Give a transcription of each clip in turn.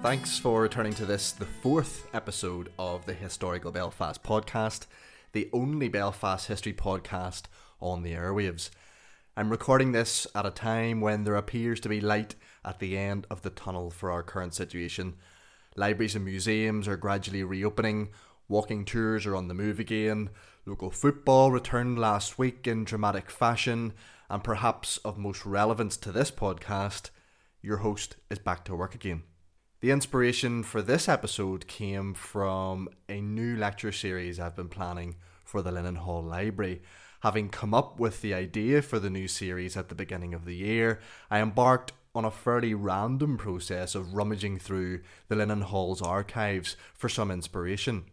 Thanks for returning to this, the fourth episode of the Historical Belfast podcast, the only Belfast history podcast on the airwaves. I'm recording this at a time when there appears to be light at the end of the tunnel for our current situation. Libraries and museums are gradually reopening, walking tours are on the move again, local football returned last week in dramatic fashion, and perhaps of most relevance to this podcast, your host is back to work again. The inspiration for this episode came from a new lecture series I've been planning for the Linen Hall Library. Having come up with the idea for the new series at the beginning of the year, I embarked on a fairly random process of rummaging through the Linen Hall's archives for some inspiration.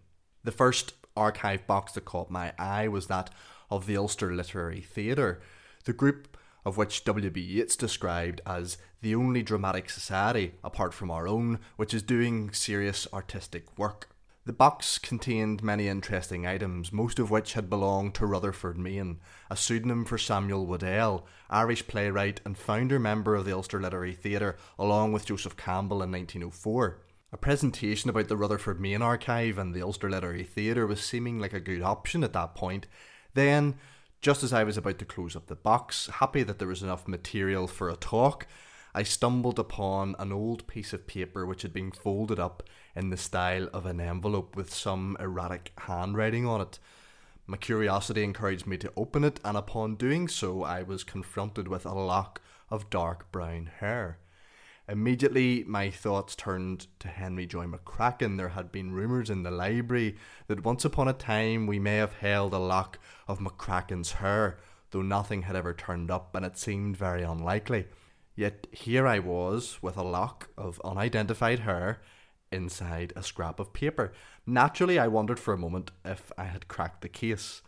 The first archive box that caught my eye was that of the Ulster Literary Theatre. The group of which W.B. Yeats described as the only dramatic society, apart from our own, which is doing serious artistic work. The box contained many interesting items, most of which had belonged to Rutherford Mayne, a pseudonym for Samuel Waddell, Irish playwright and founder member of the Ulster Literary Theatre, along with Joseph Campbell in 1904. A presentation about the Rutherford Mayne archive and the Ulster Literary Theatre was seeming like a good option at that point. Then, just as I was about to close up the box, happy that there was enough material for a talk, I stumbled upon an old piece of paper which had been folded up in the style of an envelope with some erratic handwriting on it. My curiosity encouraged me to open it, and upon doing so, I was confronted with a lock of dark brown hair. Immediately, my thoughts turned to Henry Joy McCracken. There had been rumours in the library that once upon a time we may have held a lock of McCracken's hair, though nothing had ever turned up, and it seemed very unlikely. Yet here I was with a lock of unidentified hair inside a scrap of paper. Naturally, I wondered for a moment if I had cracked the case.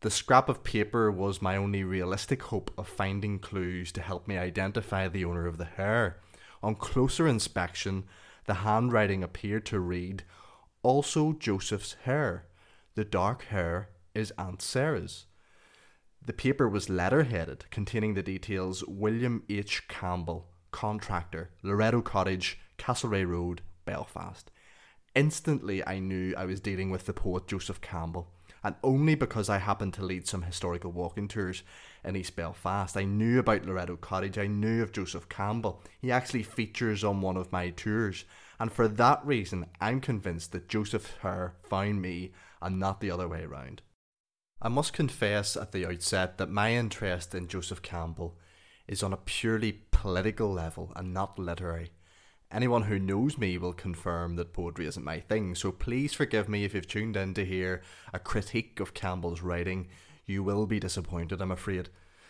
The scrap of paper was my only realistic hope of finding clues to help me identify the owner of the hair. On closer inspection, the handwriting appeared to read, Also Joseph's hair. The dark hair is Aunt Sarah's. The paper was letter headed, containing the details William H. Campbell, contractor, Loretto Cottage, Castlereagh Road, Belfast. Instantly, I knew I was dealing with the poet Joseph Campbell, and only because I happened to lead some historical walking tours in East Belfast. I knew about Loretto Cottage, I knew of Joseph Campbell. He actually features on one of my tours, and for that reason, I'm convinced that Joseph Herr found me and not the other way around. I must confess at the outset that my interest in Joseph Campbell is on a purely political level and not literary. Anyone who knows me will confirm that poetry isn't my thing, so please forgive me if you've tuned in to hear a critique of Campbell's writing. You will be disappointed, I'm afraid.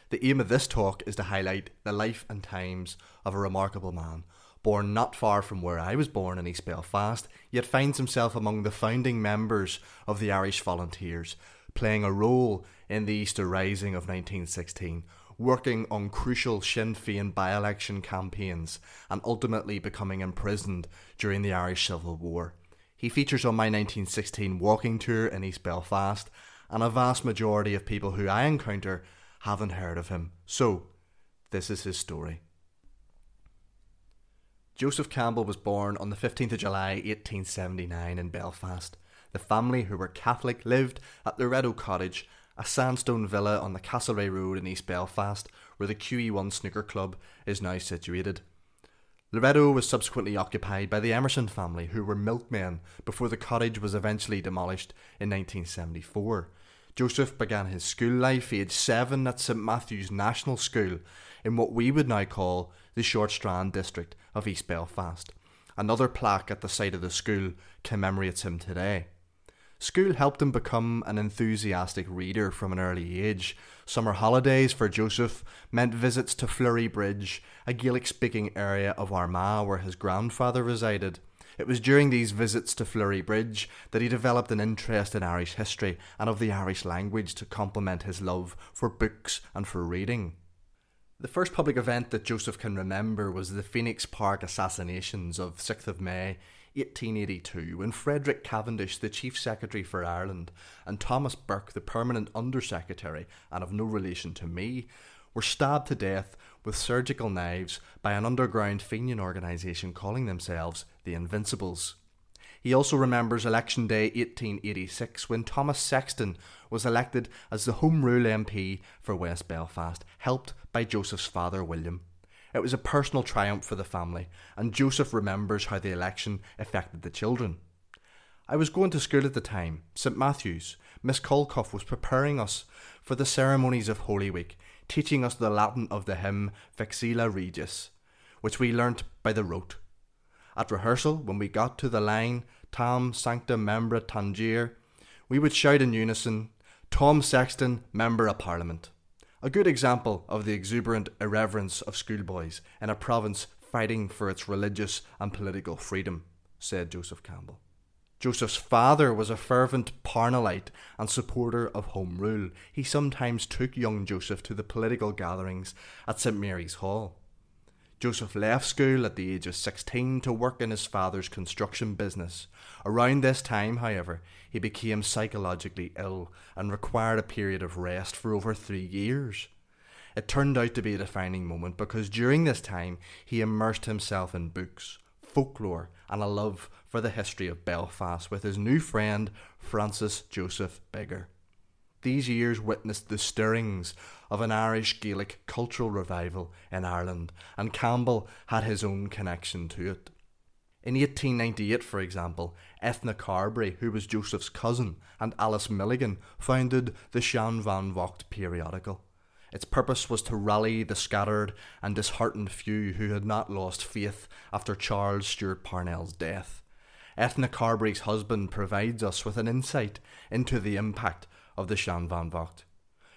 The aim of this talk is to highlight the life and times of a remarkable man, born not far from where I was born in East Belfast, yet finds himself among the founding members of the Irish Volunteers, playing a role in the Easter Rising of 1916 working on crucial Sinn Féin by election campaigns and ultimately becoming imprisoned during the Irish Civil War. He features on my 1916 walking tour in East Belfast, and a vast majority of people who I encounter haven't heard of him. So, this is his story. Joseph Campbell was born on the 15th of July 1879 in Belfast. The family, who were Catholic, lived at Loretto Cottage a sandstone villa on the Castlereagh Road in East Belfast, where the QE1 snooker club is now situated. Loretto was subsequently occupied by the Emerson family, who were milkmen before the cottage was eventually demolished in 1974. Joseph began his school life aged seven at St Matthew's National School in what we would now call the Short Strand district of East Belfast. Another plaque at the site of the school commemorates him today. School helped him become an enthusiastic reader from an early age. Summer holidays for Joseph meant visits to Flurrybridge, a Gaelic speaking area of Armagh where his grandfather resided. It was during these visits to Flurrybridge that he developed an interest in Irish history and of the Irish language to complement his love for books and for reading. The first public event that Joseph can remember was the Phoenix Park assassinations of 6th of May 1882, when Frederick Cavendish, the Chief Secretary for Ireland, and Thomas Burke, the Permanent Under Secretary, and of no relation to me, were stabbed to death with surgical knives by an underground Fenian organisation calling themselves the Invincibles. He also remembers election day 1886 when Thomas Sexton was elected as the Home Rule MP for West Belfast, helped by Joseph's father William. It was a personal triumph for the family, and Joseph remembers how the election affected the children. I was going to school at the time, St Matthew's. Miss Colcoff was preparing us for the ceremonies of Holy Week, teaching us the Latin of the hymn Vexilla Regis, which we learnt by the rote. At rehearsal, when we got to the line Tam Sancta Membra Tangere, we would shout in unison, Tom Sexton, Member of Parliament. A good example of the exuberant irreverence of schoolboys in a province fighting for its religious and political freedom, said Joseph Campbell. Joseph's father was a fervent Parnellite and supporter of Home Rule. He sometimes took young Joseph to the political gatherings at St Mary's Hall. Joseph left school at the age of 16 to work in his father's construction business. Around this time, however, he became psychologically ill and required a period of rest for over three years. It turned out to be a defining moment because during this time he immersed himself in books, folklore, and a love for the history of Belfast with his new friend Francis Joseph Biggar. These years witnessed the stirrings of an Irish Gaelic cultural revival in Ireland, and Campbell had his own connection to it. In 1898, for example, Ethna Carbery, who was Joseph's cousin, and Alice Milligan founded the Shan Van Vocht periodical. Its purpose was to rally the scattered and disheartened few who had not lost faith after Charles Stewart Parnell's death. Ethna Carbery's husband provides us with an insight into the impact of the Shan Van Vocht.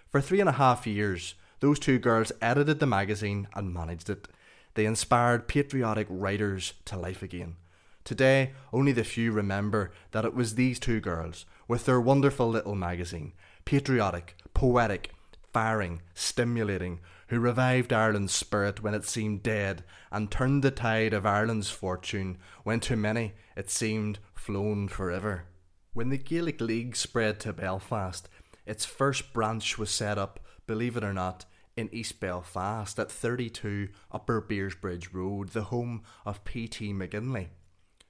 For three and a half years, those two girls edited the magazine and managed it. They inspired patriotic writers to life again. Today, only the few remember that it was these two girls, with their wonderful little magazine, patriotic, poetic, firing, stimulating, who revived Ireland's spirit when it seemed dead and turned the tide of Ireland's fortune when to many it seemed flown forever. When the Gaelic League spread to Belfast, its first branch was set up, believe it or not, in East Belfast at 32 Upper Beersbridge Road, the home of P.T. McGinley.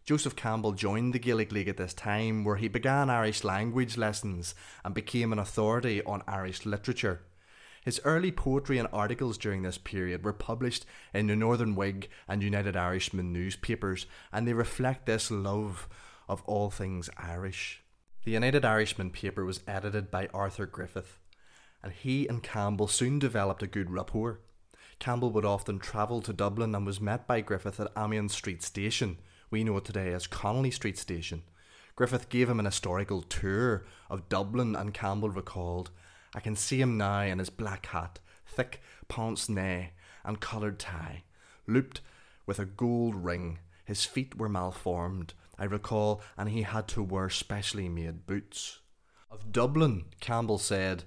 Joseph Campbell joined the Gaelic League at this time, where he began Irish language lessons and became an authority on Irish literature. His early poetry and articles during this period were published in the Northern Whig and United Irishman newspapers, and they reflect this love of all things Irish. The United Irishman paper was edited by Arthur Griffith, and he and Campbell soon developed a good rapport. Campbell would often travel to Dublin and was met by Griffith at Amiens Street Station. We know it today as Connolly Street Station. Griffith gave him an historical tour of Dublin, and Campbell recalled, I can see him now in his black hat, thick pince nez, and coloured tie, looped with a gold ring. His feet were malformed, I recall, and he had to wear specially made boots. Of Dublin, Campbell said,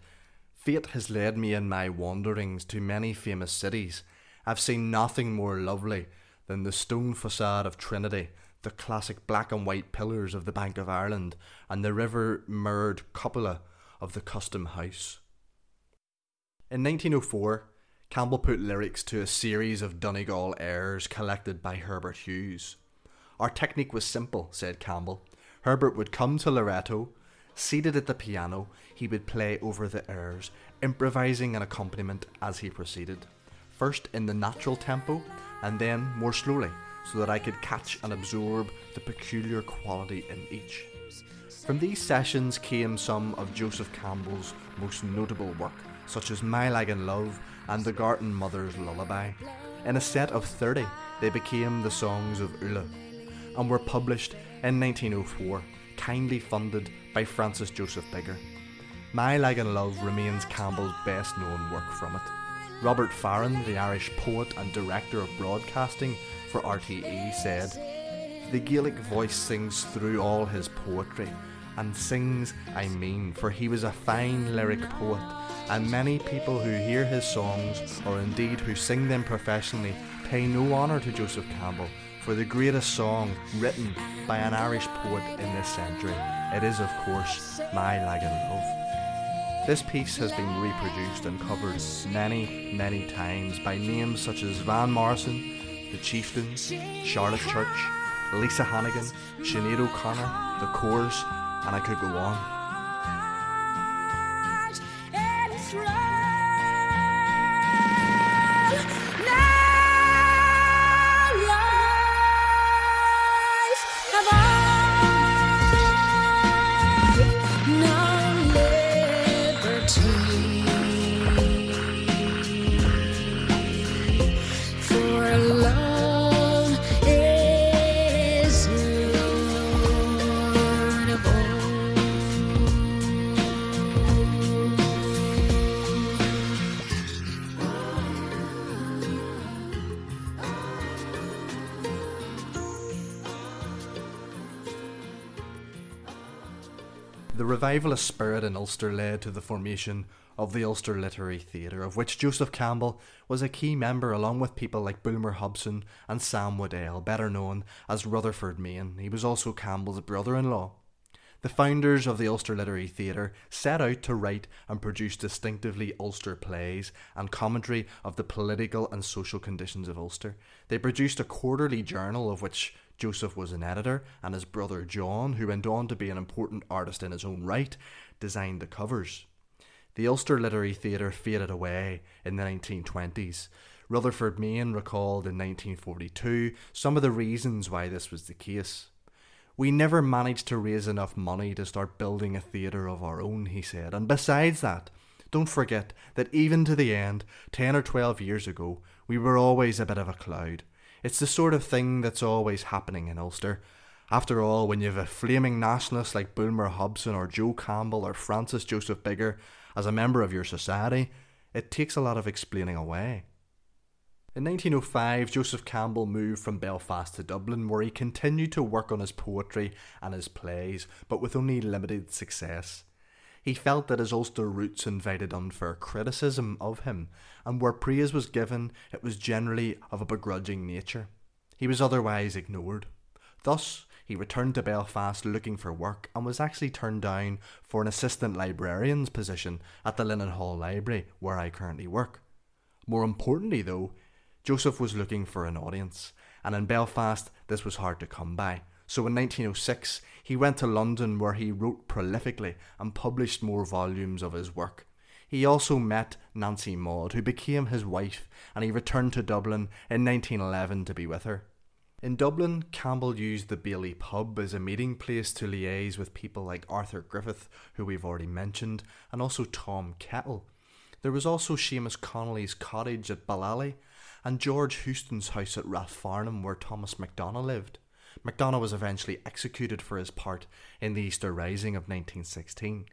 Fate has led me in my wanderings to many famous cities. I've seen nothing more lovely than the stone facade of Trinity, the classic black and white pillars of the Bank of Ireland, and the river mirrored cupola of the Custom House. In 1904, Campbell put lyrics to a series of Donegal airs collected by Herbert Hughes. Our technique was simple, said Campbell. Herbert would come to Loretto. seated at the piano, he would play over the airs, improvising an accompaniment as he proceeded, first in the natural tempo, and then more slowly, so that I could catch and absorb the peculiar quality in each. From these sessions came some of Joseph Campbell's most notable work, such as My Lagan Love and The Gartan Mother's Lullaby. In a set of 30, they became the songs of Uladh, and were published in 1904, kindly funded by Francis Joseph Biggar. My Lagan Love remains Campbell's best known work from it. Robert Farren, the Irish poet and director of broadcasting for RTE, said, The Gaelic voice sings through all his poetry, and sings, I mean, for he was a fine lyric poet, and many people who hear his songs, or indeed who sing them professionally, pay no honour to Joseph Campbell for the greatest song written by an Irish poet in this century. It is, of course, My Lagan Love. This piece has been reproduced and covered many, many times by names such as Van Morrison, The Chieftains, Charlotte Church, Lisa Hannigan, Sinead O'Connor, The Corrs, and I could go on. Revivalist spirit in Ulster led to the formation of the Ulster Literary Theatre, of which Joseph Campbell was a key member along with people like Bulmer Hobson and Sam Waddell, better known as Rutherford Mayne. He was also Campbell's brother in law. The founders of the Ulster Literary Theatre set out to write and produce distinctively Ulster plays and commentary of the political and social conditions of Ulster. They produced a quarterly journal of which Joseph was an editor, and his brother John, who went on to be an important artist in his own right, designed the covers. The Ulster Literary Theatre faded away in the 1920s. Rutherford Mayne recalled in 1942 some of the reasons why this was the case. We never managed to raise enough money to start building a theatre of our own, he said. And besides that, don't forget that even to the end, 10 or 12 years ago, we were always a bit of a cloud. It's the sort of thing that's always happening in Ulster. After all, when you've a flaming nationalist like Bulmer Hobson or Joe Campbell or Francis Joseph Biggar as a member of your society, it takes a lot of explaining away. In 1905, Joseph Campbell moved from Belfast to Dublin, where he continued to work on his poetry and his plays, but with only limited success. He felt that his Ulster roots invited unfair criticism of him, and where praise was given, it was generally of a begrudging nature. He was otherwise ignored. Thus, he returned to Belfast looking for work and was actually turned down for an assistant librarian's position at the Linen Hall Library, where I currently work. More importantly, though, Joseph was looking for an audience, and in Belfast this was hard to come by. So in 1906, he went to London where he wrote prolifically and published more volumes of his work. He also met Nancy Maud, who became his wife, and he returned to Dublin in 1911 to be with her. In Dublin, Campbell used the Bailey pub as a meeting place to liaise with people like Arthur Griffith, who we've already mentioned, and also Tom Kettle. There was also Seamus Connolly's cottage at Ballally, and George Houston's house at Rathfarnham, where Thomas MacDonagh lived. MacDonagh was eventually executed for his part in the Easter Rising of 1916.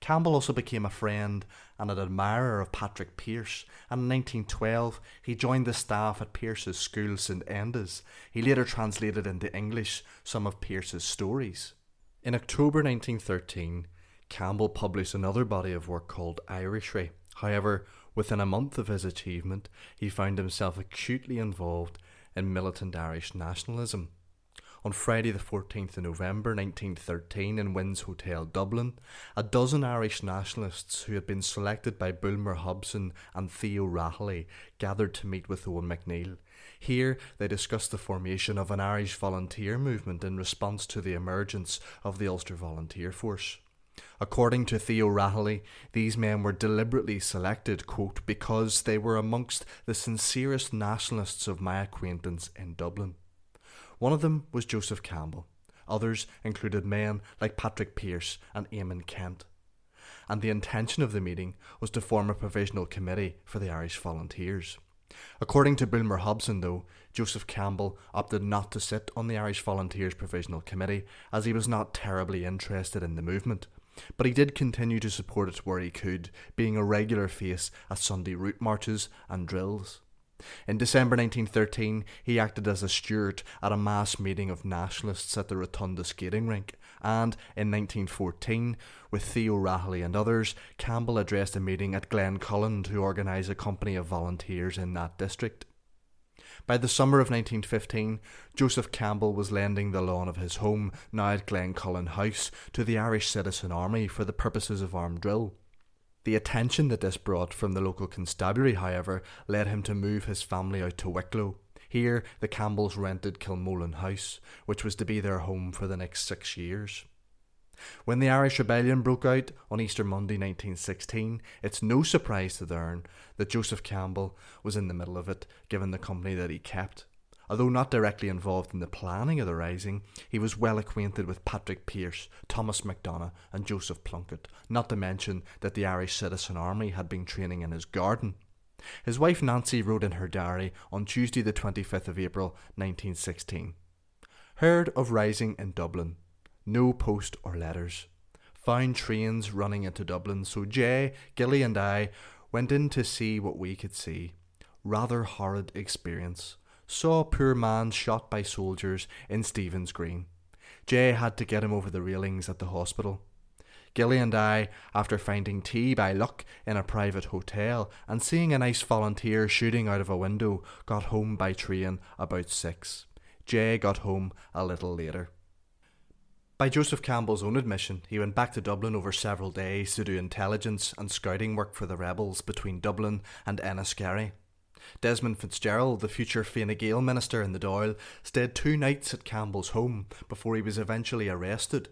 Campbell also became a friend and an admirer of Patrick Pearse, and in 1912 he joined the staff at Pearse's school St Enda's. He later translated into English some of Pearse's stories. In October 1913, Campbell published another body of work called Irishry. However, within a month of his achievement, he found himself acutely involved in militant Irish nationalism on Friday, the 14th of November 1913, in Wynn's Hotel, Dublin, a dozen Irish nationalists who had been selected by Bulmer Hobson and The O'Rahilly gathered to meet with Eoin MacNeill. Here, they discussed the formation of an Irish volunteer movement in response to the emergence of the Ulster Volunteer Force. According to The O'Rahilly, these men were deliberately selected, quote, because they were amongst the sincerest nationalists of my acquaintance in Dublin. One of them was Joseph Campbell. Others included men like Patrick Pearse and Eamonn Ceannt. And the intention of the meeting was to form a provisional committee for the Irish Volunteers. According to Bulmer Hobson, though, Joseph Campbell opted not to sit on the Irish Volunteers Provisional Committee as he was not terribly interested in the movement. But he did continue to support it where he could, being a regular face at Sunday route marches and drills. In December 1913, he acted as a steward at a mass meeting of nationalists at the Rotunda skating rink, and in 1914, with The O'Rahilly and others, Campbell addressed a meeting at Glen Glencullen to organise a company of volunteers in that district. By the summer of 1915, Joseph Campbell was lending the lawn of his home, now at Glen Glencullen House, to the Irish Citizen Army for the purposes of armed drill. The attention that this brought from the local constabulary, however, led him to move his family out to Wicklow. Here, the Campbells rented Kilmolin House, which was to be their home for the next six years. When the Irish Rebellion broke out on Easter Monday 1916, it's no surprise to learn that Joseph Campbell was in the middle of it, given the company that he kept. Although not directly involved in the planning of the rising, he was well acquainted with Patrick Pearse, Thomas MacDonagh, and Joseph Plunkett, not to mention that the Irish Citizen Army had been training in his garden. His wife Nancy wrote in her diary on Tuesday, the 25th of April 1916 Heard of rising in Dublin. No post or letters. Found trains running into Dublin, so Jay, Gilly, and I went in to see what we could see. Rather horrid experience saw poor man shot by soldiers in Stephen's Green. Jay had to get him over the railings at the hospital. Gilly and I, after finding tea by luck in a private hotel and seeing a nice volunteer shooting out of a window, got home by train about six. Jay got home a little later. By Joseph Campbell's own admission, he went back to Dublin over several days to do intelligence and scouting work for the rebels between Dublin and Enniskerry. Desmond Fitzgerald, the future Fine Gael minister in the Dáil, stayed two nights at Campbell's home before he was eventually arrested.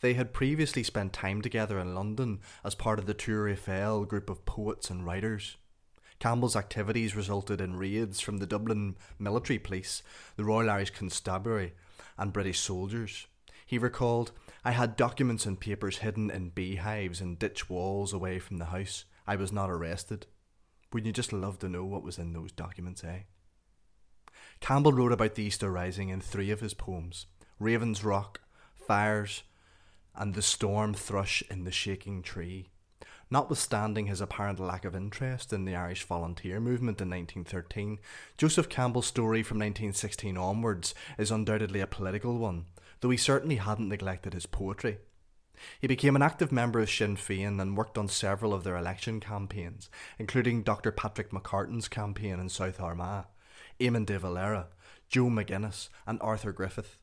They had previously spent time together in London as part of the Tour Eiffel group of poets and writers. Campbell's activities resulted in raids from the Dublin military police, the Royal Irish Constabulary, and British soldiers. He recalled, I had documents and papers hidden in beehives and ditch walls away from the house. I was not arrested. Wouldn't you just love to know what was in those documents, eh? Campbell wrote about the Easter Rising in three of his poems Raven's Rock, Fires, and The Storm Thrush in the Shaking Tree. Notwithstanding his apparent lack of interest in the Irish volunteer movement in 1913, Joseph Campbell's story from 1916 onwards is undoubtedly a political one, though he certainly hadn't neglected his poetry. He became an active member of Sinn Féin and worked on several of their election campaigns, including Dr. Patrick McCartan's campaign in South Armagh, Eamon de Valera, Joe McGuinness, and Arthur Griffith.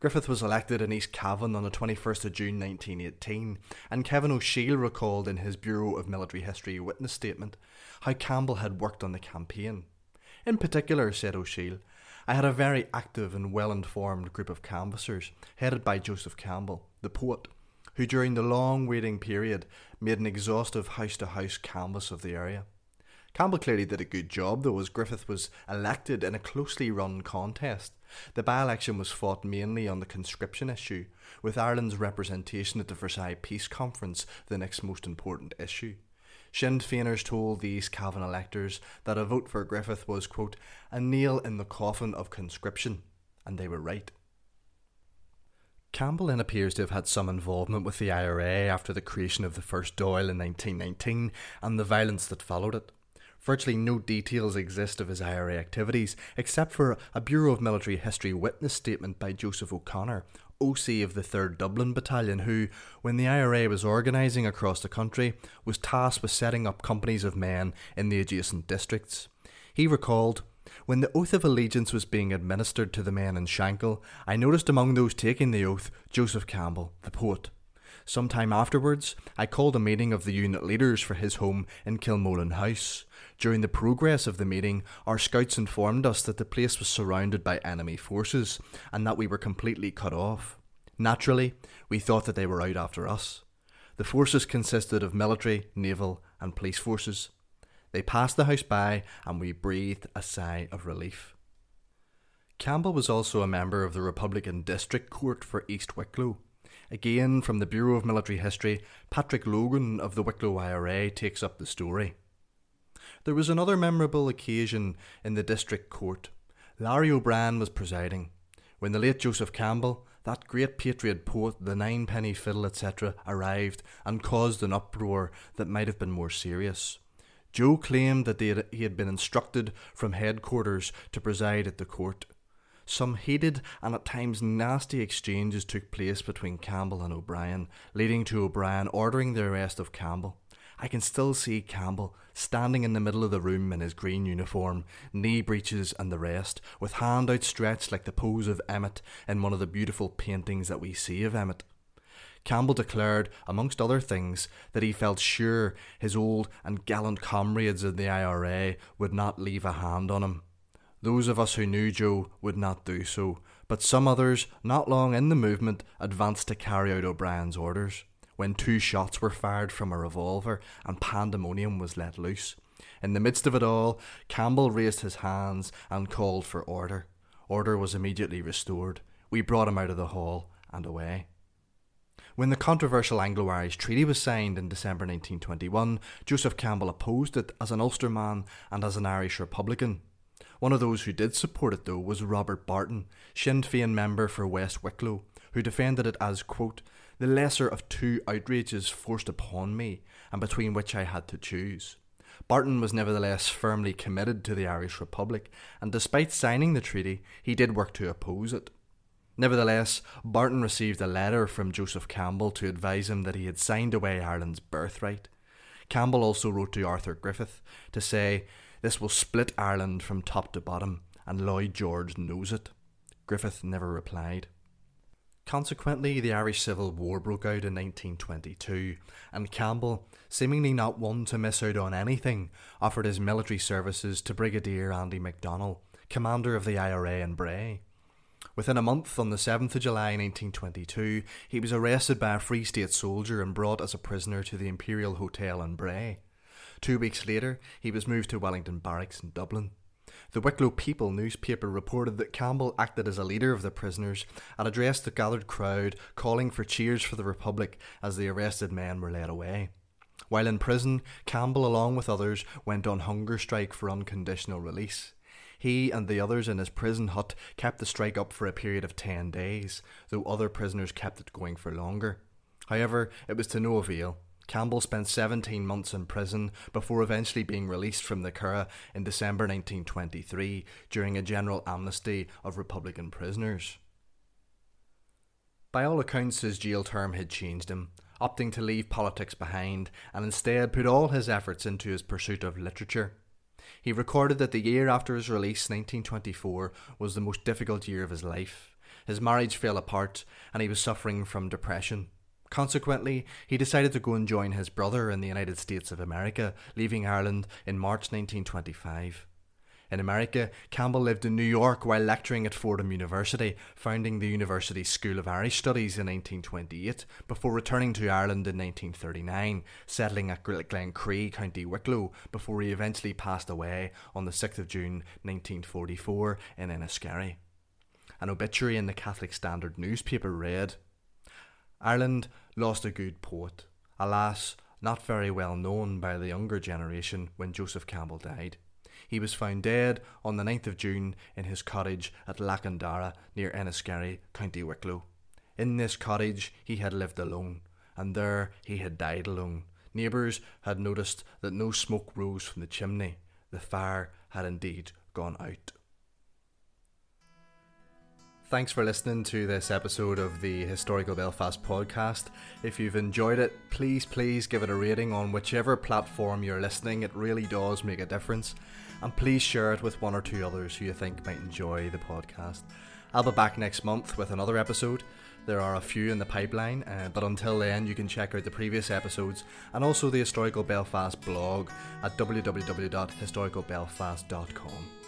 Griffith was elected in East Cavan on the 21st of June 1918, and Kevin O'Shiel recalled in his Bureau of Military History witness statement how Campbell had worked on the campaign. In particular, said O'Shiel, I had a very active and well informed group of canvassers, headed by Joseph Campbell, the poet, who during the long waiting period made an exhaustive house to house canvass of the area. Campbell clearly did a good job, though, as Griffith was elected in a closely run contest. The by election was fought mainly on the conscription issue, with Ireland's representation at the Versailles Peace Conference the next most important issue. Sinn Féiners told these Cavan electors that a vote for Griffith was, quote, a nail in the coffin of conscription, and they were right. Campbell then appears to have had some involvement with the IRA after the creation of the first Dáil in 1919 and the violence that followed it. Virtually no details exist of his IRA activities, except for a Bureau of Military History witness statement by Joseph O'Connor, OC of the 3rd Dublin Battalion, who, when the IRA was organising across the country, was tasked with setting up companies of men in the adjacent districts. He recalled, when the oath of allegiance was being administered to the men in Shankill, I noticed among those taking the oath Joseph Campbell, the poet. Some time afterwards, I called a meeting of the unit leaders for his home in Kilmolin House. During the progress of the meeting, our scouts informed us that the place was surrounded by enemy forces and that we were completely cut off. Naturally, we thought that they were out after us. The forces consisted of military, naval, and police forces. They passed the house by, and we breathed a sigh of relief. Campbell was also a member of the Republican District Court for East Wicklow. Again, from the Bureau of Military History, Patrick Logan of the Wicklow IRA takes up the story. There was another memorable occasion in the District Court. Larry O'Brien was presiding. When the late Joseph Campbell, that great patriot poet, the ninepenny fiddle, etc., arrived and caused an uproar that might have been more serious. Joe claimed that had, he had been instructed from headquarters to preside at the court. Some heated and at times nasty exchanges took place between Campbell and O'Brien, leading to O'Brien ordering the arrest of Campbell. I can still see Campbell standing in the middle of the room in his green uniform, knee breeches and the rest, with hand outstretched like the pose of Emmet in one of the beautiful paintings that we see of Emmet. Campbell declared, amongst other things, that he felt sure his old and gallant comrades in the IRA would not leave a hand on him. Those of us who knew Joe would not do so, but some others, not long in the movement, advanced to carry out O'Brien's orders, when two shots were fired from a revolver and pandemonium was let loose. In the midst of it all, Campbell raised his hands and called for order. Order was immediately restored. We brought him out of the hall and away. When the controversial Anglo Irish Treaty was signed in December 1921, Joseph Campbell opposed it as an Ulsterman and as an Irish Republican. One of those who did support it, though, was Robert Barton, Sinn Féin member for West Wicklow, who defended it as, quote, the lesser of two outrages forced upon me, and between which I had to choose. Barton was nevertheless firmly committed to the Irish Republic, and despite signing the treaty, he did work to oppose it. Nevertheless, Barton received a letter from Joseph Campbell to advise him that he had signed away Ireland's birthright. Campbell also wrote to Arthur Griffith to say, This will split Ireland from top to bottom, and Lloyd George knows it. Griffith never replied. Consequently, the Irish Civil War broke out in 1922, and Campbell, seemingly not one to miss out on anything, offered his military services to Brigadier Andy MacDonell, commander of the IRA in Bray. Within a month, on the 7th of July 1922, he was arrested by a Free State soldier and brought as a prisoner to the Imperial Hotel in Bray. Two weeks later, he was moved to Wellington Barracks in Dublin. The Wicklow People newspaper reported that Campbell acted as a leader of the prisoners and addressed the gathered crowd, calling for cheers for the Republic as the arrested men were led away. While in prison, Campbell, along with others, went on hunger strike for unconditional release. He and the others in his prison hut kept the strike up for a period of ten days, though other prisoners kept it going for longer. However, it was to no avail. Campbell spent 17 months in prison before eventually being released from the Curragh in December 1923 during a general amnesty of Republican prisoners. By all accounts, his jail term had changed him, opting to leave politics behind and instead put all his efforts into his pursuit of literature. He recorded that the year after his release, 1924, was the most difficult year of his life. His marriage fell apart and he was suffering from depression. Consequently, he decided to go and join his brother in the United States of America, leaving Ireland in March 1925. In America, Campbell lived in New York while lecturing at Fordham University, founding the University School of Irish Studies in 1928, before returning to Ireland in 1939, settling at Glencree, County Wicklow, before he eventually passed away on the 6th of June 1944 in Enniskerry. An obituary in the Catholic Standard newspaper read Ireland lost a good poet, alas, not very well known by the younger generation when Joseph Campbell died. He was found dead on the 9th of June in his cottage at Lackandarragh near Enniskerry, County Wicklow. In this cottage he had lived alone, and there he had died alone. Neighbours had noticed that no smoke rose from the chimney. The fire had indeed gone out. Thanks for listening to this episode of the Historical Belfast podcast. If you've enjoyed it, please, please give it a rating on whichever platform you're listening. It really does make a difference. And please share it with one or two others who you think might enjoy the podcast. I'll be back next month with another episode. There are a few in the pipeline, uh, but until then, you can check out the previous episodes and also the Historical Belfast blog at www.historicalbelfast.com.